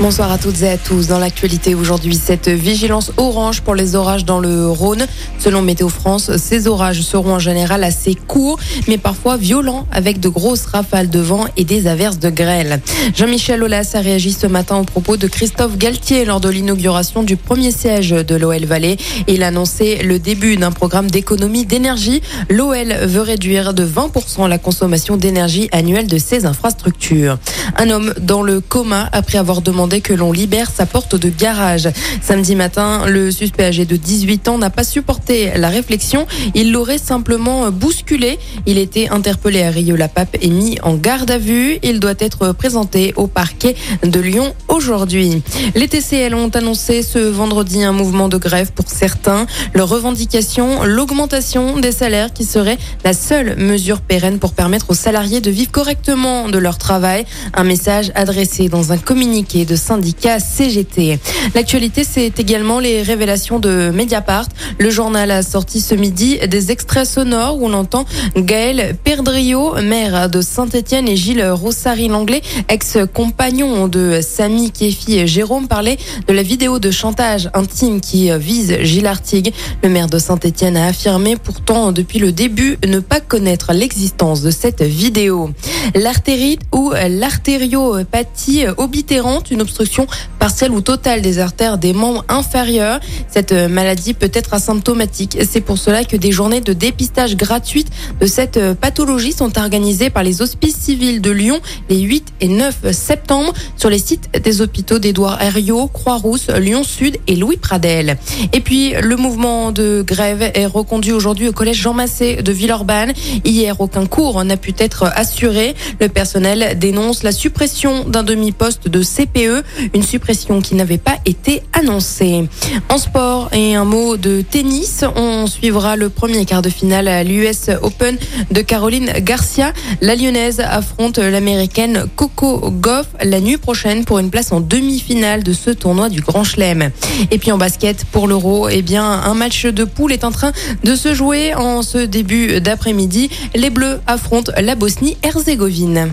Bonsoir à toutes et à tous. Dans l'actualité aujourd'hui, cette vigilance orange pour les orages dans le Rhône. Selon Météo France, ces orages seront en général assez courts, mais parfois violents, avec de grosses rafales de vent et des averses de grêle. Jean-Michel Aulas a réagi ce matin au propos de Christophe Galtier lors de l'inauguration du premier siège de l'OL Valley. Il a annoncé le début d'un programme d'économie d'énergie. L'OL veut réduire de 20% la consommation d'énergie annuelle de ses infrastructures. Un homme dans le coma après avoir demandé que l'on libère sa porte de garage. Samedi matin, le suspect âgé de 18 ans n'a pas supporté la réflexion. Il l'aurait simplement bousculé. Il était interpellé à Rio-la-Pape et mis en garde à vue. Il doit être présenté au parquet de Lyon aujourd'hui. Les TCL ont annoncé ce vendredi un mouvement de grève pour certains. Leur revendication, l'augmentation des salaires qui serait la seule mesure pérenne pour permettre aux salariés de vivre correctement de leur travail. Un message adressé dans un communiqué de syndicat CGT. L'actualité, c'est également les révélations de Mediapart. Le journal a sorti ce midi des extraits sonores où l'on entend Gaël Perdrio, maire de Saint-Etienne, et Gilles Rossary-Langlais, ex-compagnon de Samy Kéfi et Jérôme, parler de la vidéo de chantage intime qui vise Gilles Artigue. Le maire de Saint-Etienne a affirmé pourtant depuis le début ne pas connaître l'existence de cette vidéo. L'artérite ou l'artériopathie obitérante, une obstruction partielle ou totale des artères des membres inférieurs. Cette maladie peut être asymptomatique. C'est pour cela que des journées de dépistage gratuites de cette pathologie sont organisées par les hospices civils de Lyon les 8 et 9 septembre sur les sites des hôpitaux d'Édouard Herriot, Croix-Rousse, Lyon Sud et Louis Pradel. Et puis le mouvement de grève est reconduit aujourd'hui au collège Jean Massé de Villeurbanne. Hier, aucun cours n'a pu être assuré. Le personnel dénonce la suppression d'un demi-poste de CPE, une suppression qui n'avait pas été annoncée. En sport et un mot de tennis, on suivra le premier quart de finale à l'US Open de Caroline Garcia. La lyonnaise affronte l'américaine Coco Goff la nuit prochaine pour une place en demi-finale de ce tournoi du Grand Chelem. Et puis en basket pour l'Euro, eh bien un match de poule est en train de se jouer en ce début d'après-midi. Les Bleus affrontent la Bosnie-Herzégovine.